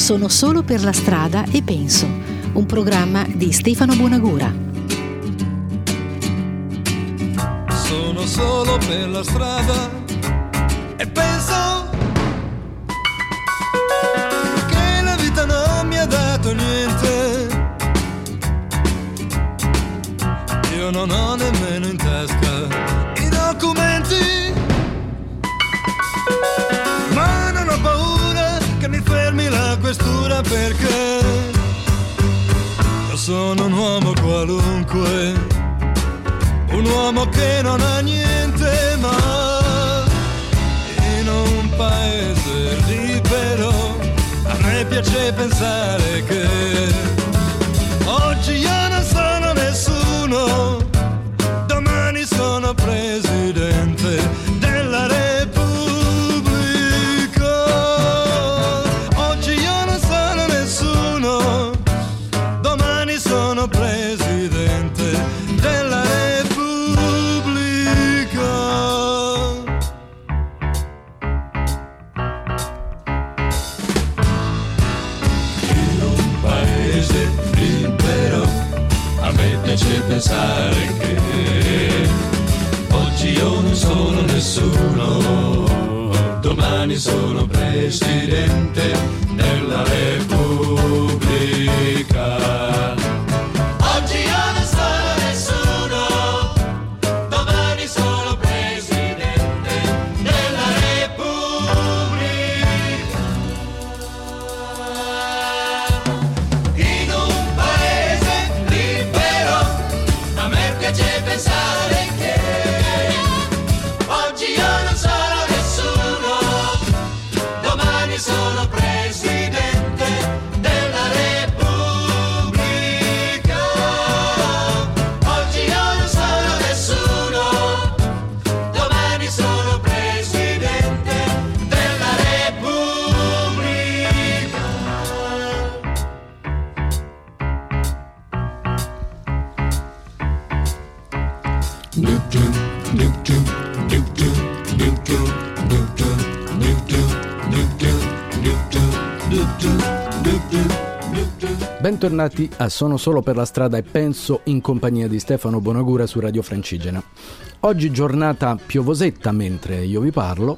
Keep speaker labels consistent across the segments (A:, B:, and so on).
A: Sono solo per la strada e penso, un programma di Stefano Buonagura.
B: Sono solo per la strada e penso che la vita non mi ha dato niente. Io non ho nemmeno in tasca questura perché io sono un uomo qualunque, un uomo che non ha niente ma in un paese libero a me piace pensare che oggi io non sono nessuno, domani sono presidente
C: Bentornati a Sono solo per la strada e penso in compagnia di Stefano Bonagura su Radio Francigena. Oggi giornata piovosetta mentre io vi parlo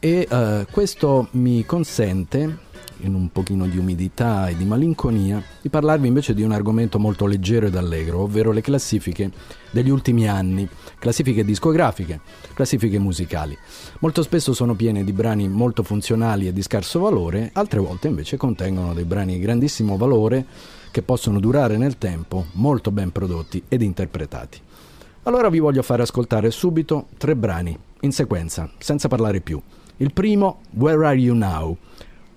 C: e eh, questo mi consente, in un pochino di umidità e di malinconia, di parlarvi invece di un argomento molto leggero ed allegro, ovvero le classifiche degli ultimi anni, classifiche discografiche, classifiche musicali. Molto spesso sono piene di brani molto funzionali e di scarso valore, altre volte invece contengono dei brani di grandissimo valore che possono durare nel tempo, molto ben prodotti ed interpretati. Allora vi voglio fare ascoltare subito tre brani, in sequenza, senza parlare più. Il primo, Where Are You Now?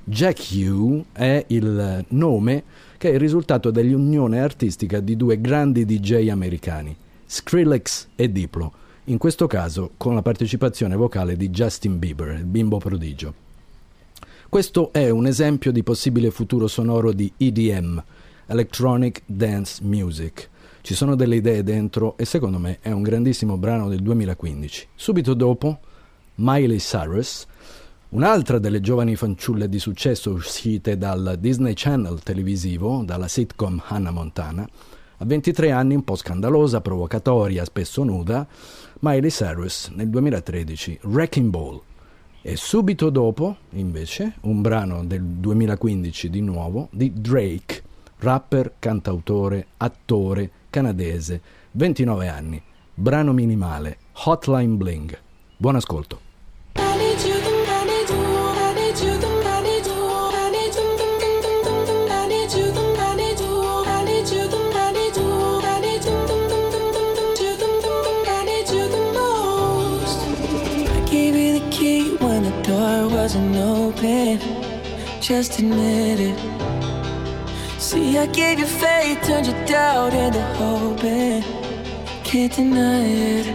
C: Jack Hugh è il nome che è il risultato dell'unione artistica di due grandi DJ americani, Skrillex e Diplo, in questo caso con la partecipazione vocale di Justin Bieber, il bimbo prodigio. Questo è un esempio di possibile futuro sonoro di EDM, Electronic Dance Music. Ci sono delle idee dentro e secondo me è un grandissimo brano del 2015. Subito dopo, Miley Cyrus, un'altra delle giovani fanciulle di successo uscite dal Disney Channel televisivo, dalla sitcom Hannah Montana, a 23 anni un po' scandalosa, provocatoria, spesso nuda, Miley Cyrus nel 2013 Wrecking Ball. E subito dopo, invece, un brano del 2015 di nuovo di Drake, rapper, cantautore, attore canadese, 29 anni. Brano minimale, Hotline Bling. Buon ascolto.
D: Wasn't open. Just admit it. See, I gave you faith, turned your doubt into hope. and Can't deny it.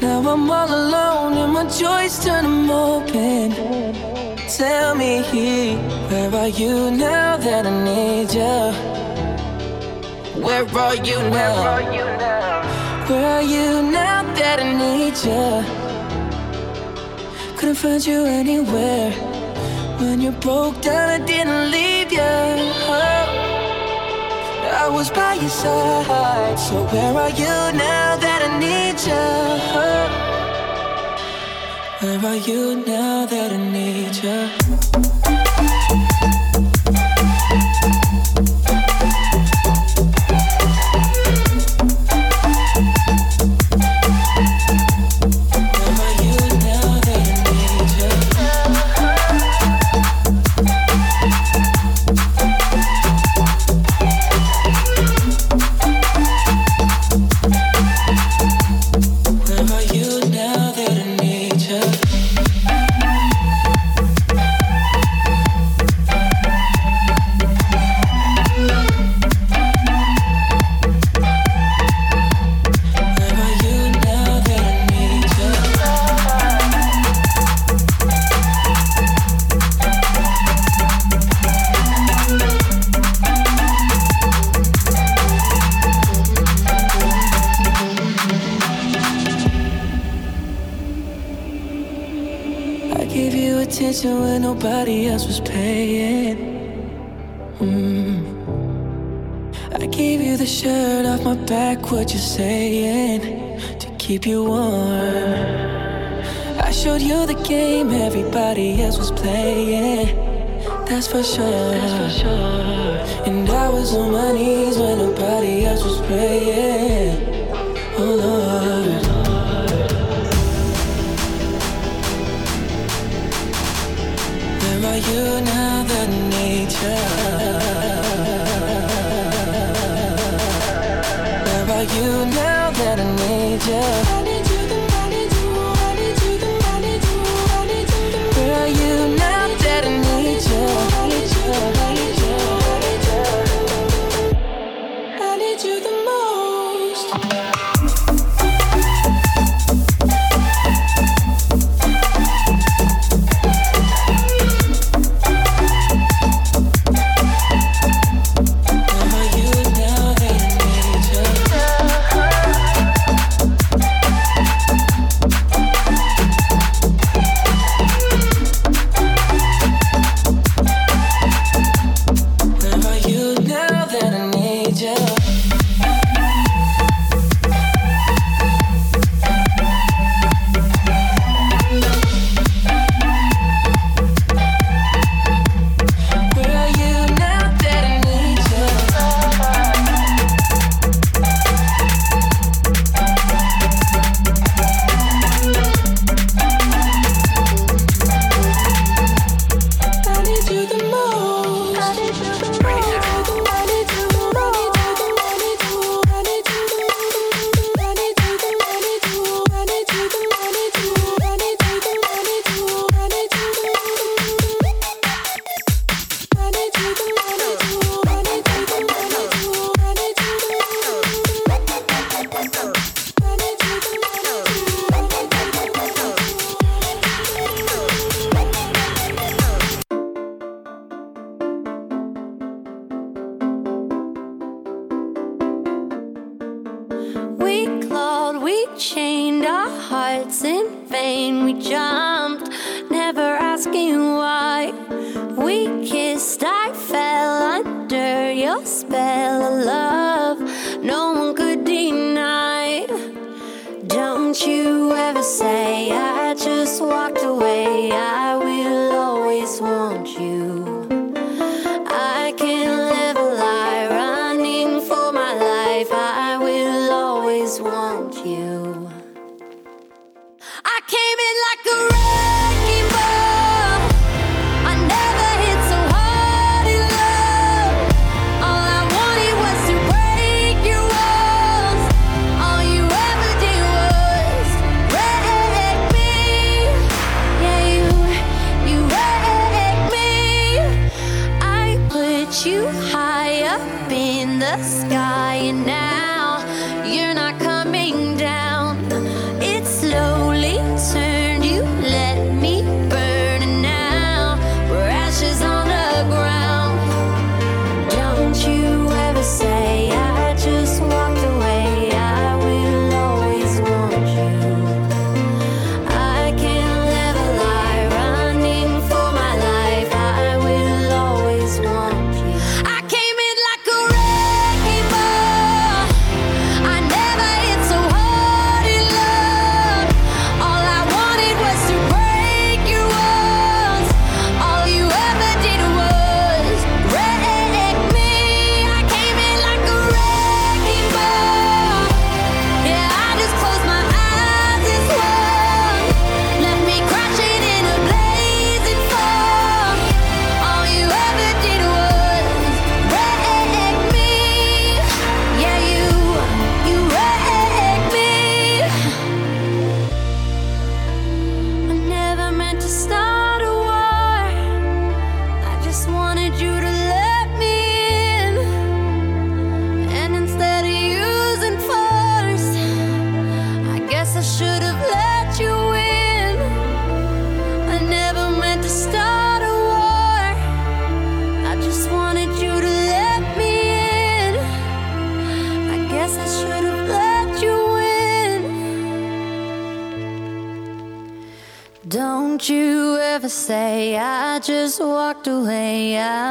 D: Now I'm all alone and my joys turn them open. Tell me, where are you now that I need you? Where are you now? Where are you now that I need you? couldn't find you anywhere. When you broke down, I didn't leave you. Oh, I was by your side. So where are you now that I need you? Oh, where are you now that I need you?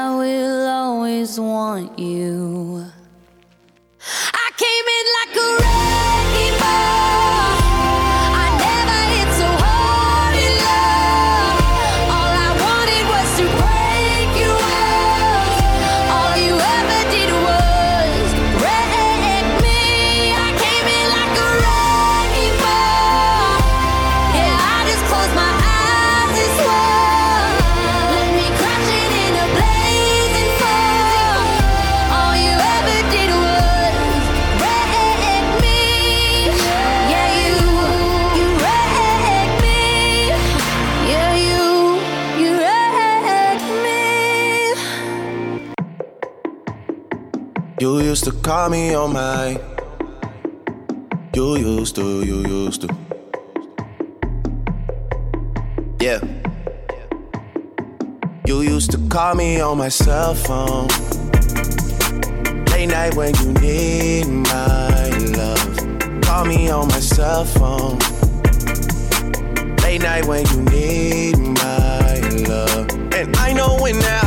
D: I
E: will always want you.
F: Used to call me on my. You used to, you used to. Yeah. You used to call me on my cell phone. Late night when you need my love. Call me on my cell phone. Late night when you need my love. And I know when that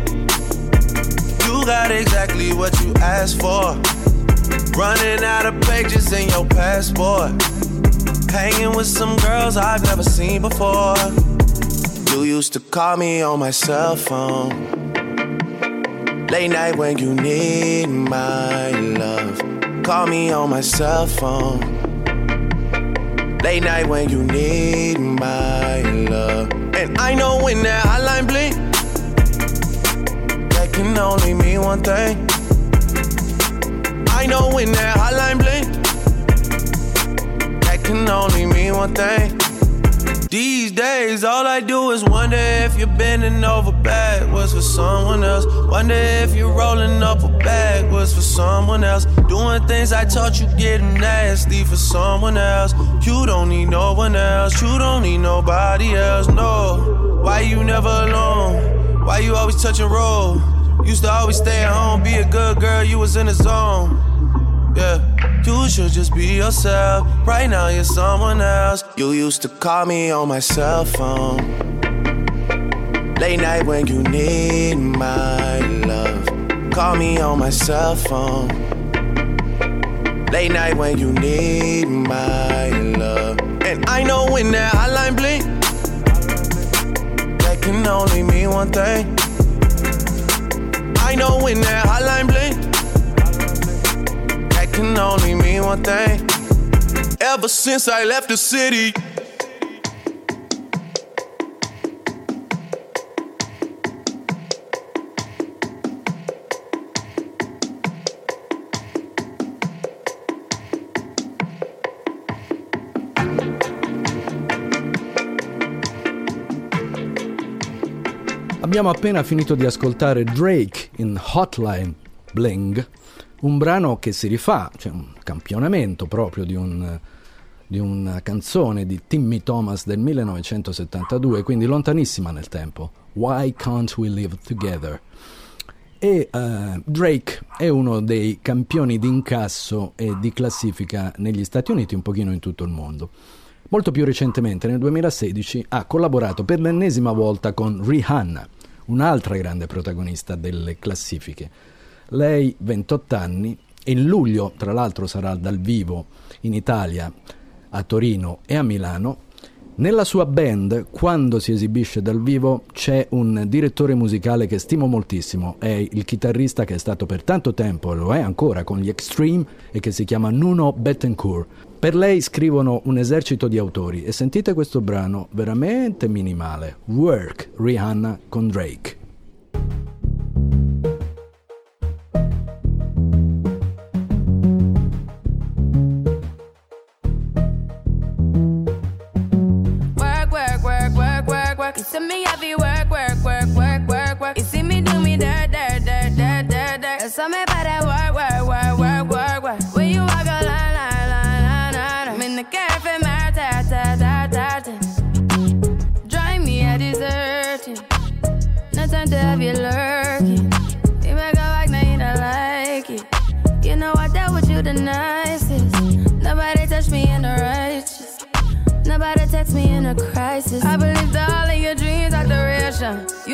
F: got exactly what you asked for. Running out of pages in your passport. Hanging with some girls I've never seen before. You used to call me on my cell phone. Late night when you need my love. Call me on my cell phone. Late night when you need my love. And I know when that hotline bling can only mean one thing. I know when that hotline bling, that can only mean one thing. These days, all I do is wonder if you're bending over backwards for someone else. Wonder if you're rolling up a bag was for someone else. Doing things I taught you getting nasty for someone else. You don't need no one else. You don't need nobody else. No. Why you never alone? Why you always touch and roll? Used to always stay at home, be a good girl, you was in the zone. Yeah, you should just be yourself. Right now, you're someone else. You used to call me on my cell phone. Late night when you need my love. Call me on my cell phone. Late night when you need my love. And I know when that hotline bling, that can only mean one thing. know when that hotline bling, that can only mean one thing. Ever since I left the city.
C: Abbiamo appena finito di ascoltare Drake in Hotline Bling, un brano che si rifà, cioè un campionamento proprio di, un, di una canzone di Timmy Thomas del 1972, quindi lontanissima nel tempo. Why Can't We Live Together? E uh, Drake è uno dei campioni di incasso e di classifica negli Stati Uniti, un pochino in tutto il mondo. Molto più recentemente, nel 2016, ha collaborato per l'ennesima volta con Rihanna, un'altra grande protagonista delle classifiche. Lei, 28 anni, in luglio, tra l'altro, sarà dal vivo in Italia, a Torino e a Milano. Nella sua band, quando si esibisce dal vivo, c'è un direttore musicale che stimo moltissimo, è il chitarrista che è stato per tanto tempo, e lo è ancora, con gli Extreme e che si chiama Nuno Bettencourt. Per lei scrivono un esercito di autori e sentite questo brano veramente minimale, Work Rihanna con Drake.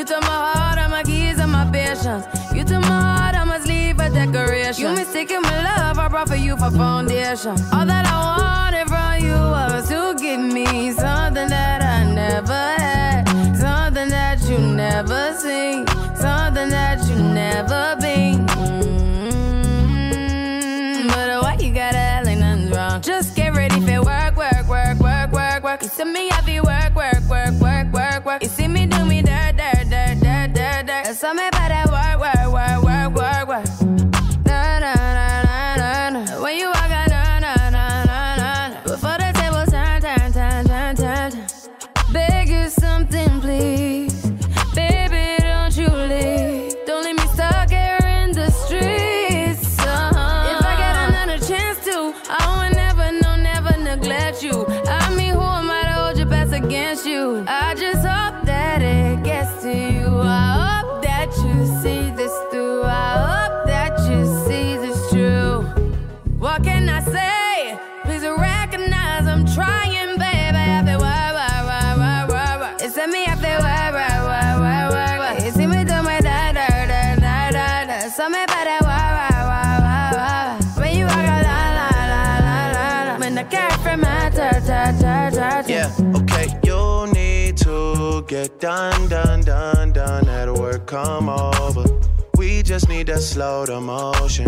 G: Took my heart, all my keys, and my patience. You took my heart, I must leave a decoration. You mistaken my love, I brought for you for foundation. All that I wanted from you was to give me something that I never had, something that you never seen, something that you never been. Mm, But why you gotta act like nothing's wrong? Just get ready for work, work, work, work, work, work. You see me heavy work, work, work, work, work, work. You see me do me dirt, dirt, dirt, dirt, Bésame can I say? Please recognize I'm trying, baby. I feel why, why, why, why, why, why. It's me, I feel why, why, why, why. You see me do my da, da, da, da, da, da. So me by that why, why, why, why, why. When you walk la, la, la, la, la. When the cat from my ta, ta, ta, ta, ta.
F: Yeah, okay, you need to get done, done, done, done. At work, come over. We just need to slow the motion.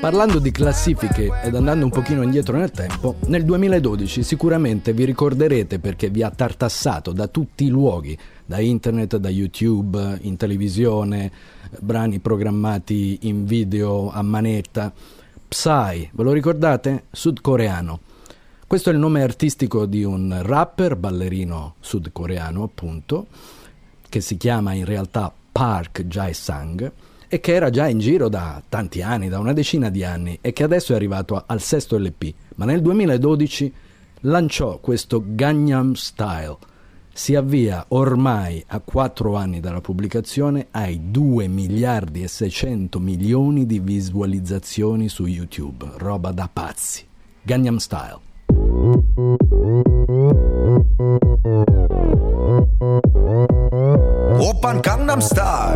C: Parlando di classifiche ed andando un pochino indietro nel tempo, nel 2012 sicuramente vi ricorderete perché vi ha tartassato da tutti i luoghi, da internet, da YouTube, in televisione, brani programmati in video a manetta. Psy, ve lo ricordate? Sudcoreano. Questo è il nome artistico di un rapper, ballerino sudcoreano appunto, che si chiama in realtà Park Jae-sang e che era già in giro da tanti anni, da una decina di anni, e che adesso è arrivato al sesto LP, ma nel 2012 lanciò questo Gangnam Style. Si avvia ormai a 4 anni dalla pubblicazione ai 2 miliardi e 600 milioni di visualizzazioni su YouTube, roba da pazzi. Gangnam Style.
H: 오빤 강남스타일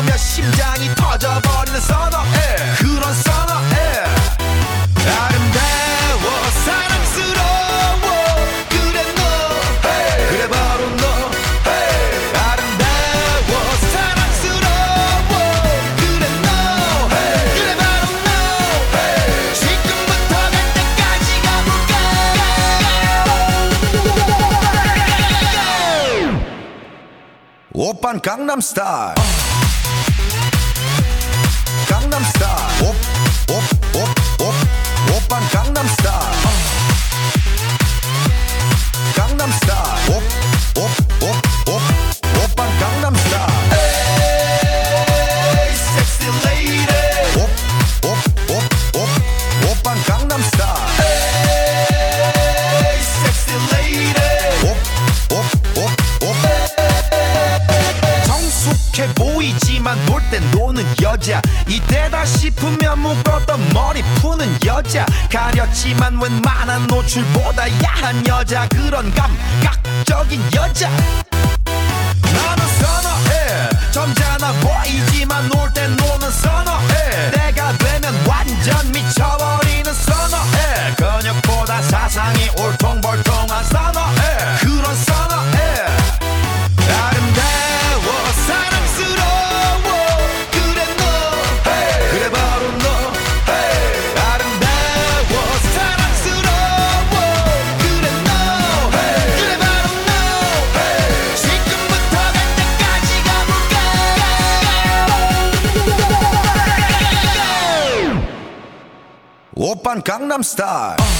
H: 오면 심장이 터져버리는 선어해 그런 선어해 아름다워 사랑스러워. 그래 너 그래 바로 너 아름다워 사랑스러워. 그래 너 그래 바로 너 지금부터 갈 때까지 가볼까? 오빤 강남스타일 Gangnam Style. Op, op, op, op, Gangnam Style. 가렸지만 웬만한 노출보다 야한 여자 그런 감각적인 여자. 나는 선어해. 점잖아 보이지만 놀땐 Gangnam Style. Uh.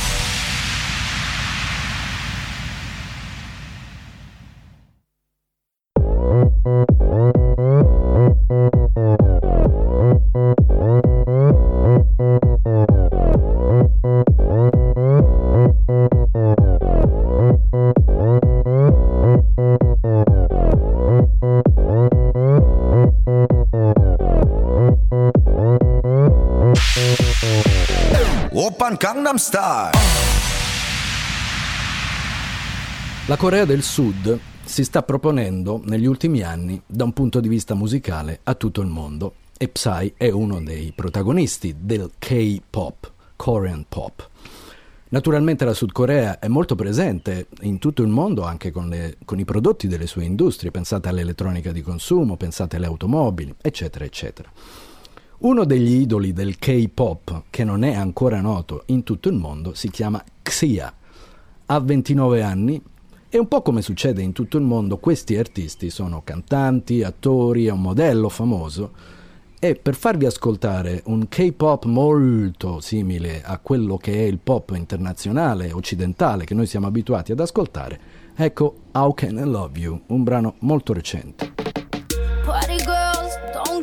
H: Gangnam Style.
C: La Corea del Sud si sta proponendo negli ultimi anni da un punto di vista musicale a tutto il mondo e Psy è uno dei protagonisti del K-pop, Korean pop. Naturalmente la Sud Corea è molto presente in tutto il mondo anche con, le, con, i prodotti delle sue industrie, pensate all'elettronica di consumo, pensate alle automobili, eccetera, eccetera. Uno degli idoli del K-pop, che non è ancora noto in tutto il mondo, si chiama Xia. Ha 29 anni e un po' come succede in tutto il mondo, questi artisti sono cantanti, attori, è un modello famoso E per farvi ascoltare un K-pop molto simile a quello che è il pop internazionale, occidentale, che noi siamo abituati ad ascoltare, ecco How Can I Love You, un brano molto recente.
I: Party girls,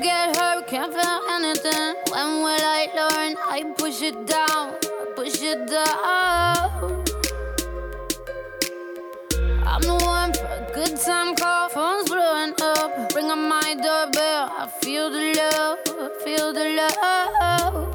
I: get hurt, can't feel anything. When will I learn? I push it down, push it down. I'm the one for a good time call, phone's blowing up. Ring on my doorbell, I feel the love, I feel the love.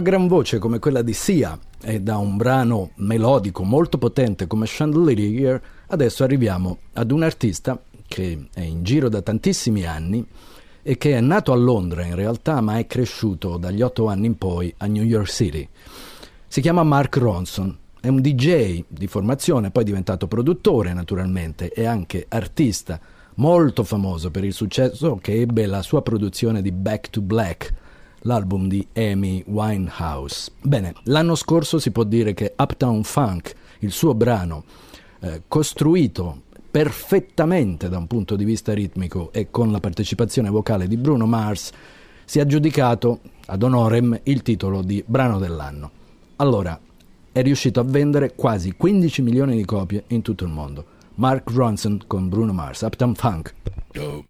C: Gran voce come quella di Sia e da un brano melodico molto potente come Chandelier, adesso arriviamo ad un artista che è in giro da tantissimi anni e che è nato a Londra in realtà, ma è cresciuto dagli otto anni in poi a New York City. Si chiama Mark Ronson, è un DJ di formazione, poi è diventato produttore naturalmente e anche artista, molto famoso per il successo che ebbe la sua produzione di Back to Black, l'album di Amy Winehouse. Bene, l'anno scorso si può dire che Uptown Funk, il suo brano, eh, costruito perfettamente da un punto di vista ritmico e con la partecipazione vocale di Bruno Mars, si è aggiudicato ad honorem il titolo di brano dell'anno. Allora, è riuscito a vendere quasi 15 milioni di copie in tutto il mondo. Mark Ronson con Bruno Mars, Uptown Funk.
H: This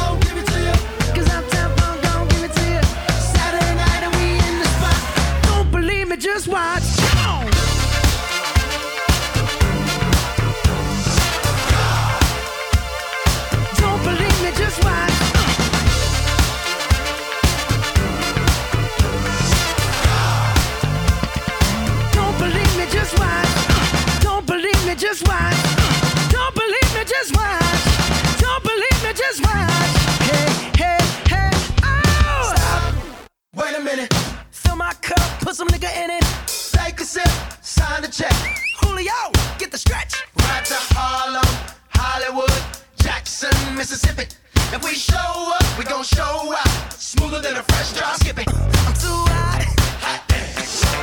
J: I'm too hot.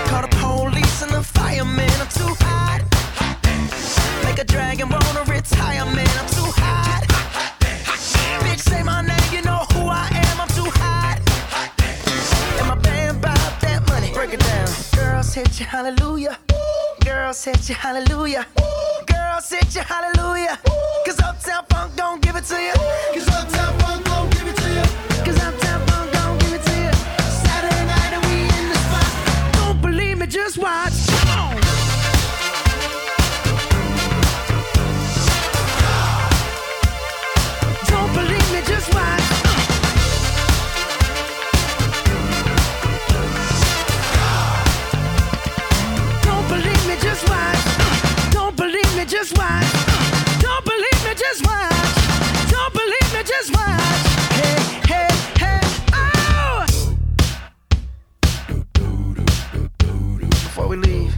J: Call the police and the fireman. I'm too hot. Make a dragon wanna retire, man. I'm too hot. Bitch, say my name, you know who I am. I'm too hot. And my band bought that money. Break it down. Girls hit you, hallelujah. Girls hit you, hallelujah. Girls hit you, hallelujah. Cause Uptown Funk don't give it to you. Cause Uptown Funk don't give it to you. Cause Uptown just watch. Don't believe me, just watch. Don't believe me, just watch. Hey, hey, hey, oh! Before we leave,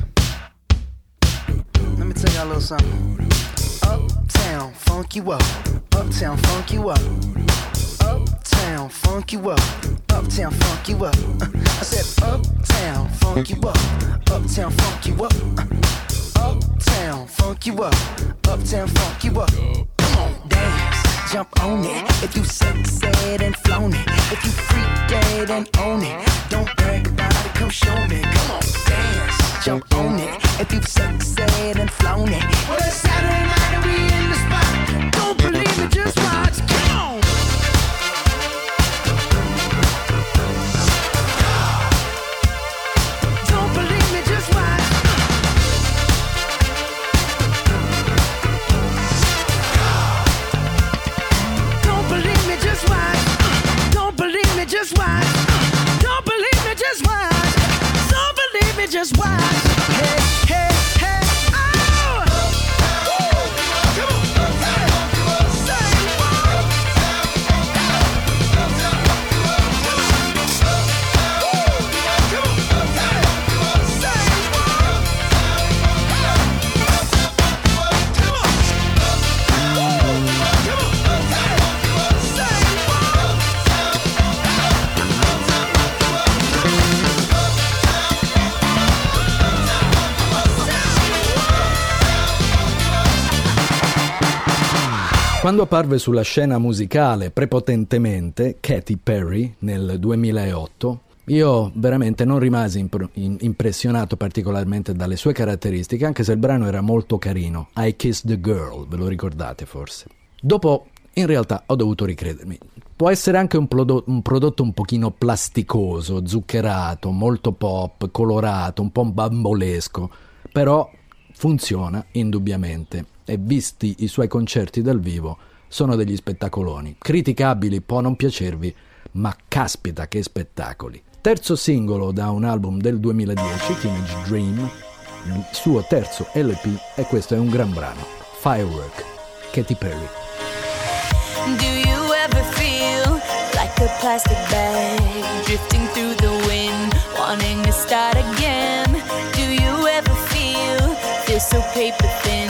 J: let me tell y'all a little something. Uptown, funk you up. Uptown, funk you up. Uptown, funk you up. Uptown, funk you up. Uh, I said, Uptown, funk you up. Uptown, funk you up. Uh, Uptown, funk you up. Uptown, funk you up. Come on, dance, jump on it. If you sexed and flown it, if you freak dead and own it, don't brag about it. Come show me. Come on, dance, jump on it. If you sexed and flown it, well it's Saturday night and we in the spot. Don't believe me, just
C: Quando apparve sulla scena musicale prepotentemente Katy Perry nel 2008, io veramente non rimasi in- impressionato particolarmente dalle sue caratteristiche, anche se il brano era molto carino. I Kissed the Girl, ve lo ricordate forse? Dopo, in realtà, ho dovuto ricredermi. Può essere anche un, prodo- un prodotto un pochino plasticoso, zuccherato, molto pop, colorato, un po' bambolesco, però funziona indubbiamente e visti i suoi concerti dal vivo sono degli spettacoloni. Criticabili può non piacervi, ma caspita che spettacoli. Terzo singolo da un album del 2010, Teenage Dream, il suo terzo LP e questo è un gran brano, Firework, Katy Perry.
I: Do you ever feel like a plastic bag drifting through the wind, wanting to start again? Do you ever feel feel so paper thin,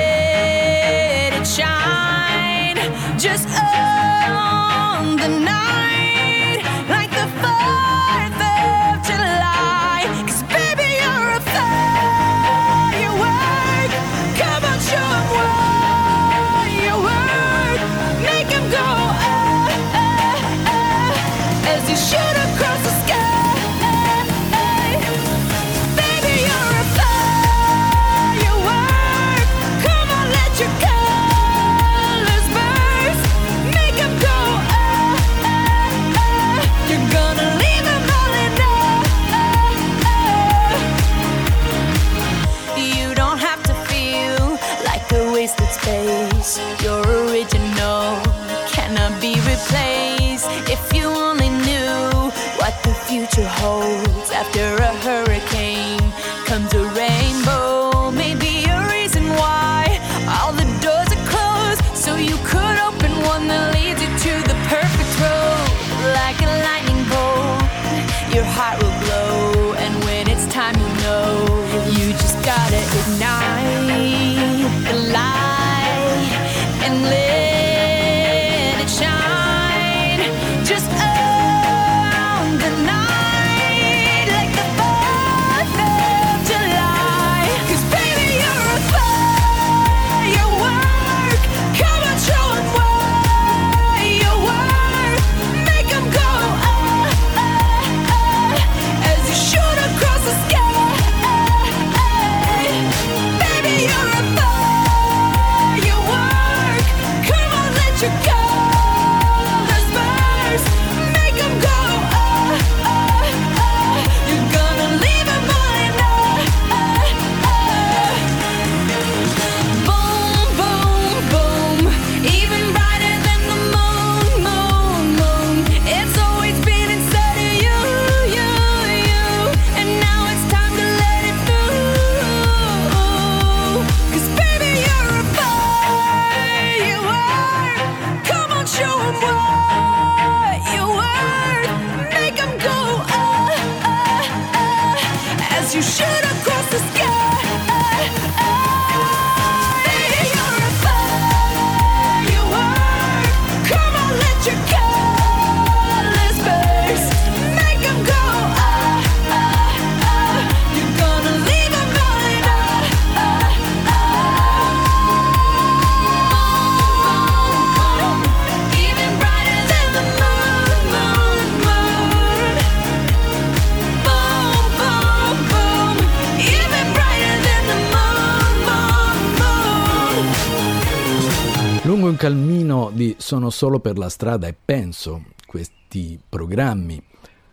I: Sono solo per la strada e penso, questi programmi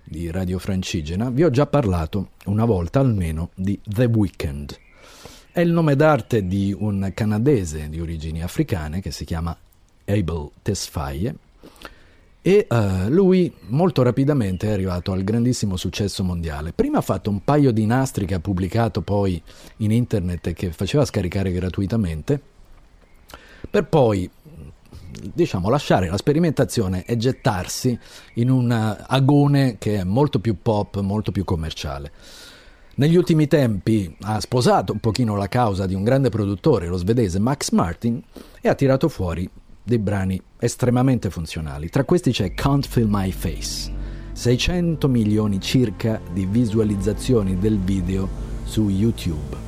I: di Radio Francigena, vi ho già parlato una volta almeno di The Weeknd. È il nome d'arte di un canadese di origini africane che si chiama Abel Tesfaye e eh, lui molto rapidamente è arrivato al grandissimo successo mondiale. Prima ha fatto un paio di nastri che ha pubblicato poi in internet e che faceva scaricare gratuitamente, per poi diciamo lasciare la sperimentazione e gettarsi in un agone che è molto più pop, molto più commerciale. Negli ultimi tempi ha sposato un pochino la causa di un grande produttore, lo svedese Max Martin, e ha tirato fuori dei brani estremamente funzionali. Tra questi c'è Can't Feel My Face, 600 milioni circa di visualizzazioni del video su YouTube.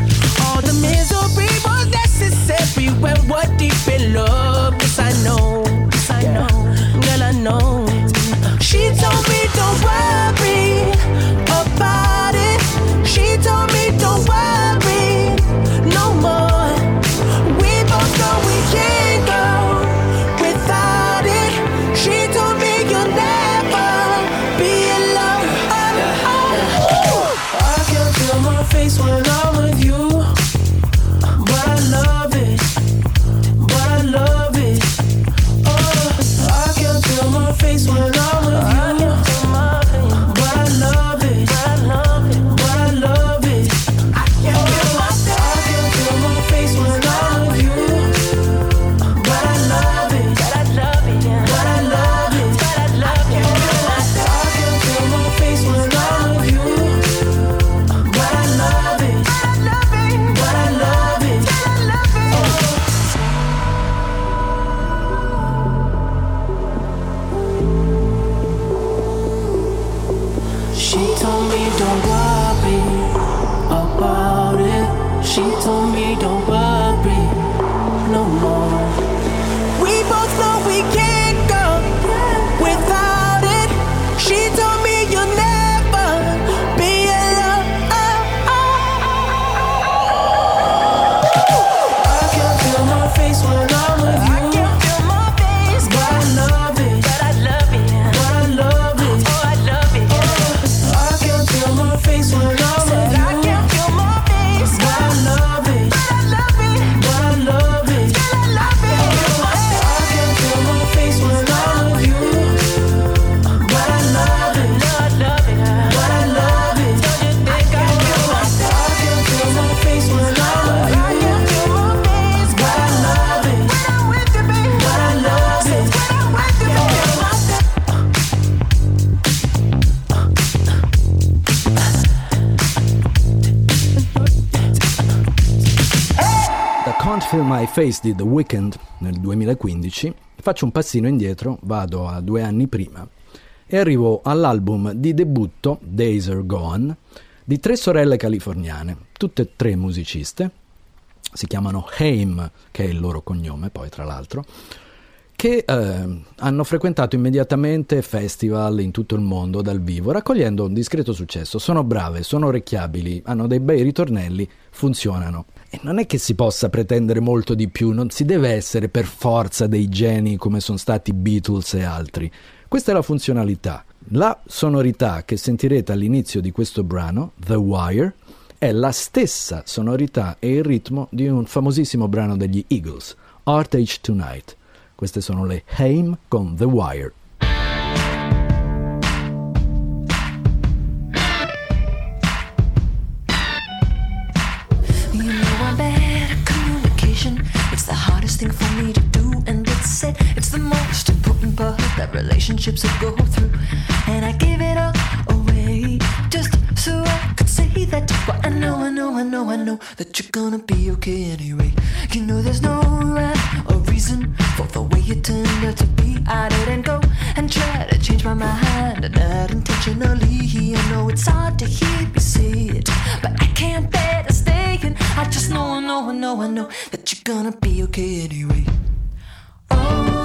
K: My Face
C: Did The Weeknd nel 2015, faccio un passino indietro, vado a due anni prima e arrivo all'album di debutto Days Are Gone di tre sorelle californiane, tutte e tre musiciste, si chiamano Haim, che è il loro cognome poi tra l'altro, che eh, hanno frequentato immediatamente festival in tutto il mondo dal vivo, raccogliendo un discreto successo. Sono brave, sono orecchiabili, hanno dei bei ritornelli, funzionano. E non è che si possa pretendere molto di più, non si deve essere per forza dei geni come sono stati Beatles e altri. Questa è la funzionalità. La sonorità che sentirete all'inizio di questo brano, The Wire, è la stessa sonorità e il ritmo di un famosissimo brano degli Eagles, Art Age Tonight. Queste sono le Haim con The Wire.
L: that relationships will go through. And I give it all away just so I could say that. But I know, I know, I know, I know that you're gonna be okay anyway. You know, there's no rhyme or reason for the way it turned out to be. I didn't go and try to change my mind, and not intentionally. I know it's hard to hear me say it, but I can't bear to stay. And I just know, I know, I know, I know that you're gonna be okay anyway. Oh.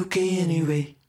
L: UK anyway.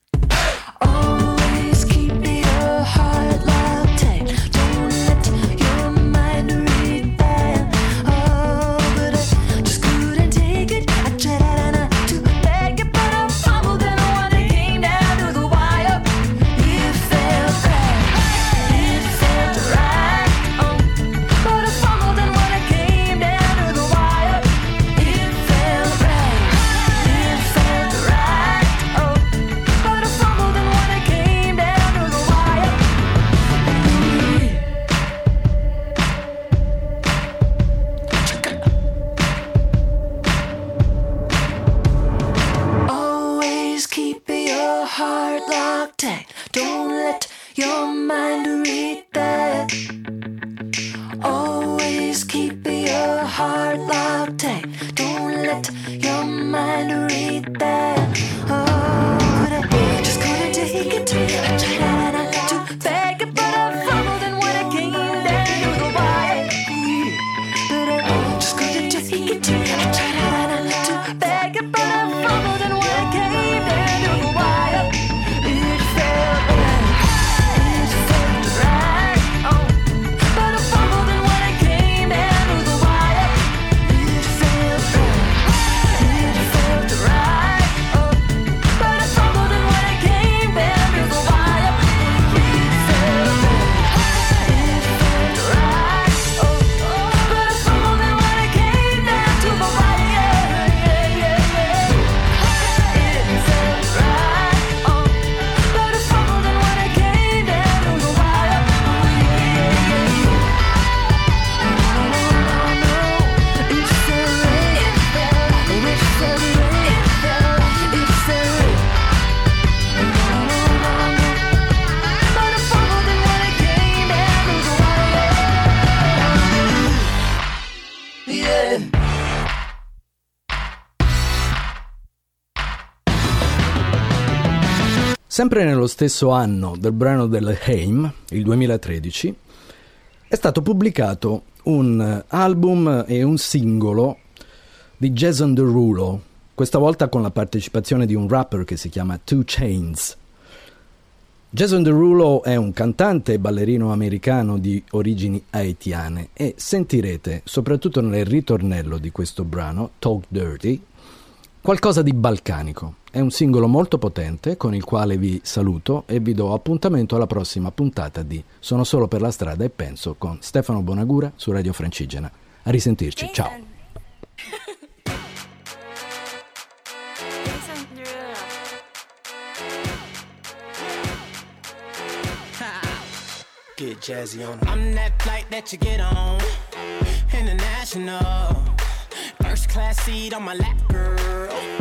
L: cocktail.
C: Sempre nello stesso anno del brano del Heim, il 2013, è stato pubblicato un album e un singolo di Jason Derulo, questa volta con la partecipazione di un rapper che si chiama Two Chains. Jason Derulo è un cantante e ballerino americano di origini haitiane e sentirete, soprattutto nel ritornello di questo brano, Talk Dirty, qualcosa di balcanico. È un singolo molto potente con il quale vi saluto e vi do appuntamento alla prossima puntata di Sono solo per la strada e penso con Stefano Bonagura su Radio Francigena. A risentirci, ciao.
H: Get jazzy on
M: I'm that flight that you get on. International. First class seat on my lap, girl.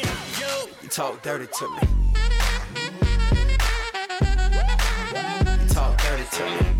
H: talk dirty to me. You talk dirty to me.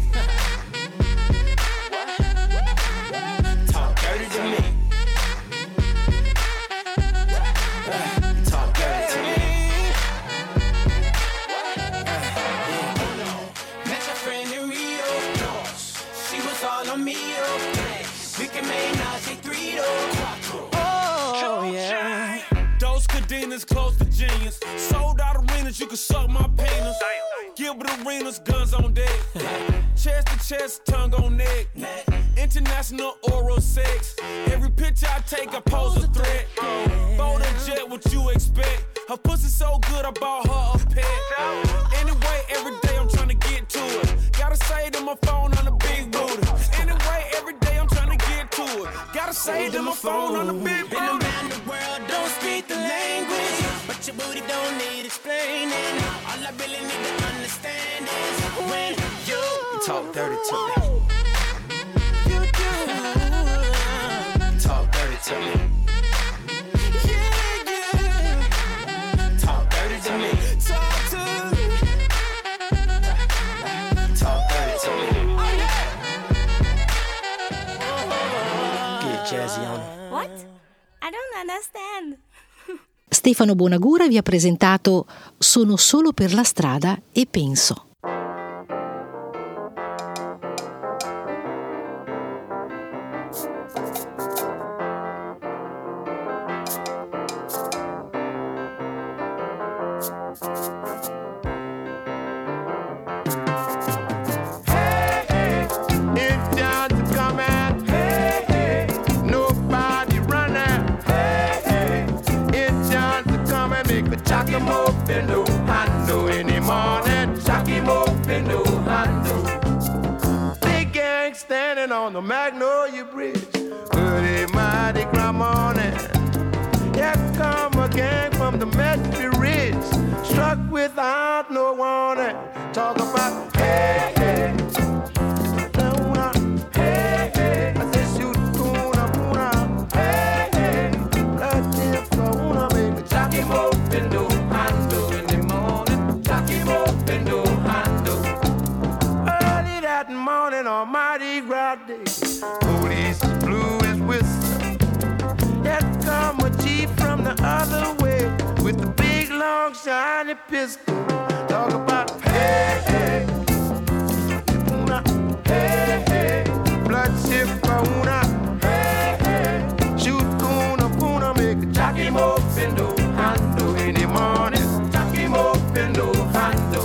A: Bonagura vi ha presentato Sono solo per la strada e penso.
N: Chocky move in no handle in the morning. Chocky move no handle. Big gang standing on the Magnolia Bridge. Early Mardi Gras morning. Here come a gang from the Mississippi Ridge. Struck without no warning. Talk about hey. Hey, Friday. Police blew his whistle. That come a chief from the other way with the big long shiny pistol. Talk about hey hey, una hey hey, hey shoot una una make a jockey mo pindo hando in the morning, jockey mo pindo hando.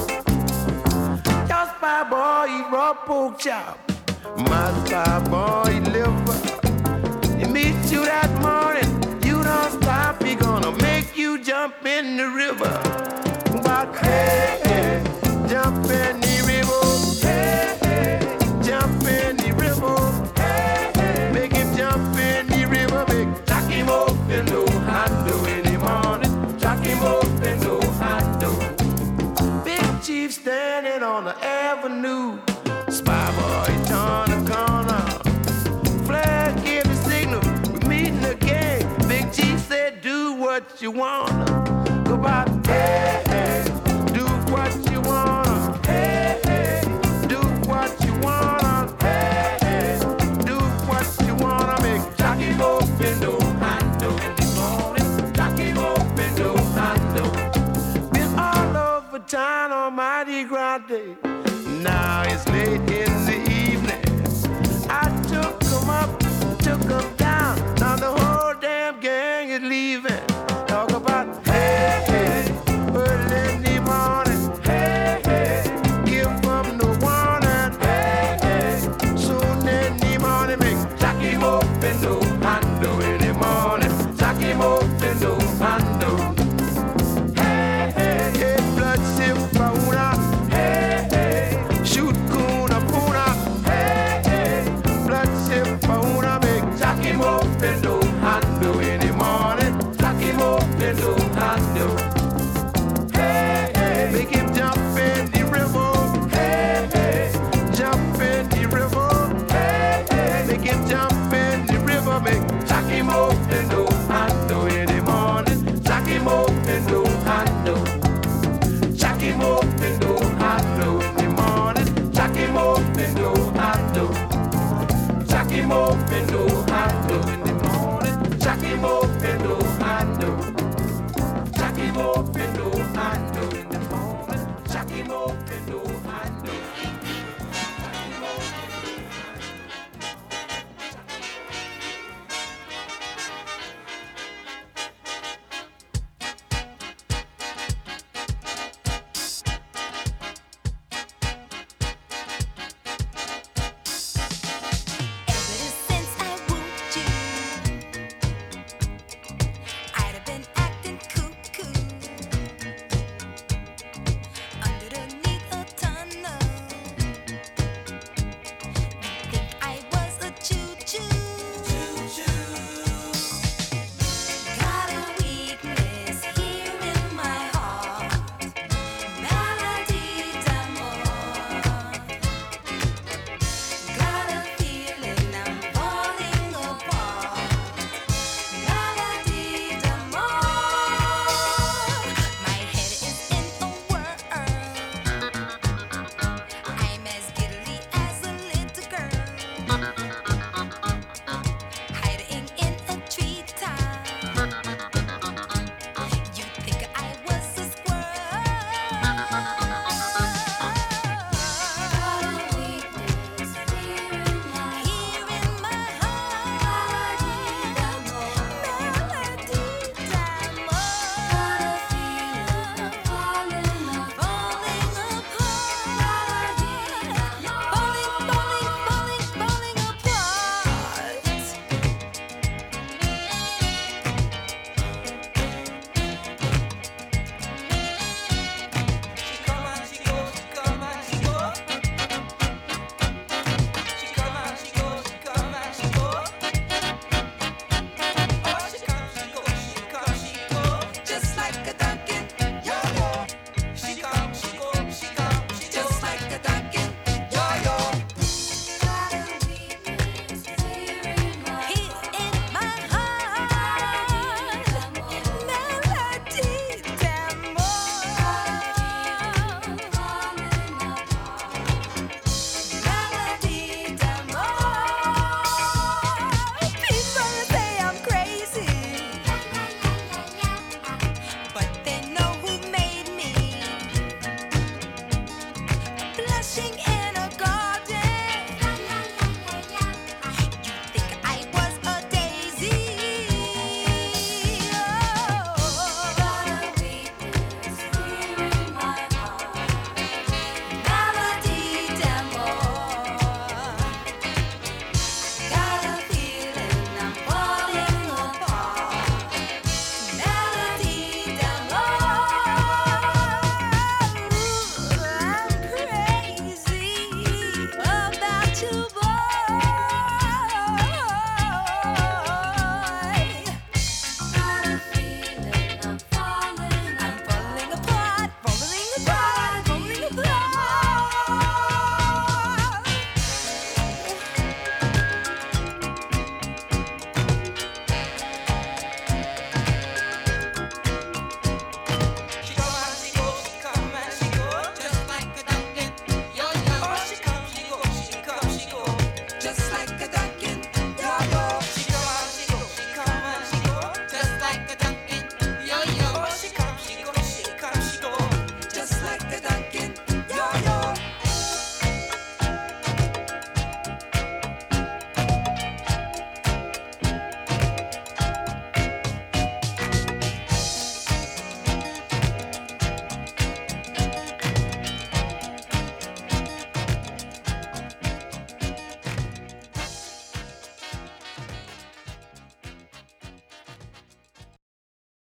N: Just my boy, he raw pork chop. My boy liver. It meets you that morning. You don't stop. He gonna make you jump in the river. But hey, jump in the river. Hey, jump in the river. Hey, make him jump in the river. Make jack him up in handle in. Jack him up in handle. Big chief standing on the avenue. Spy boy John. what you wanna. Go by.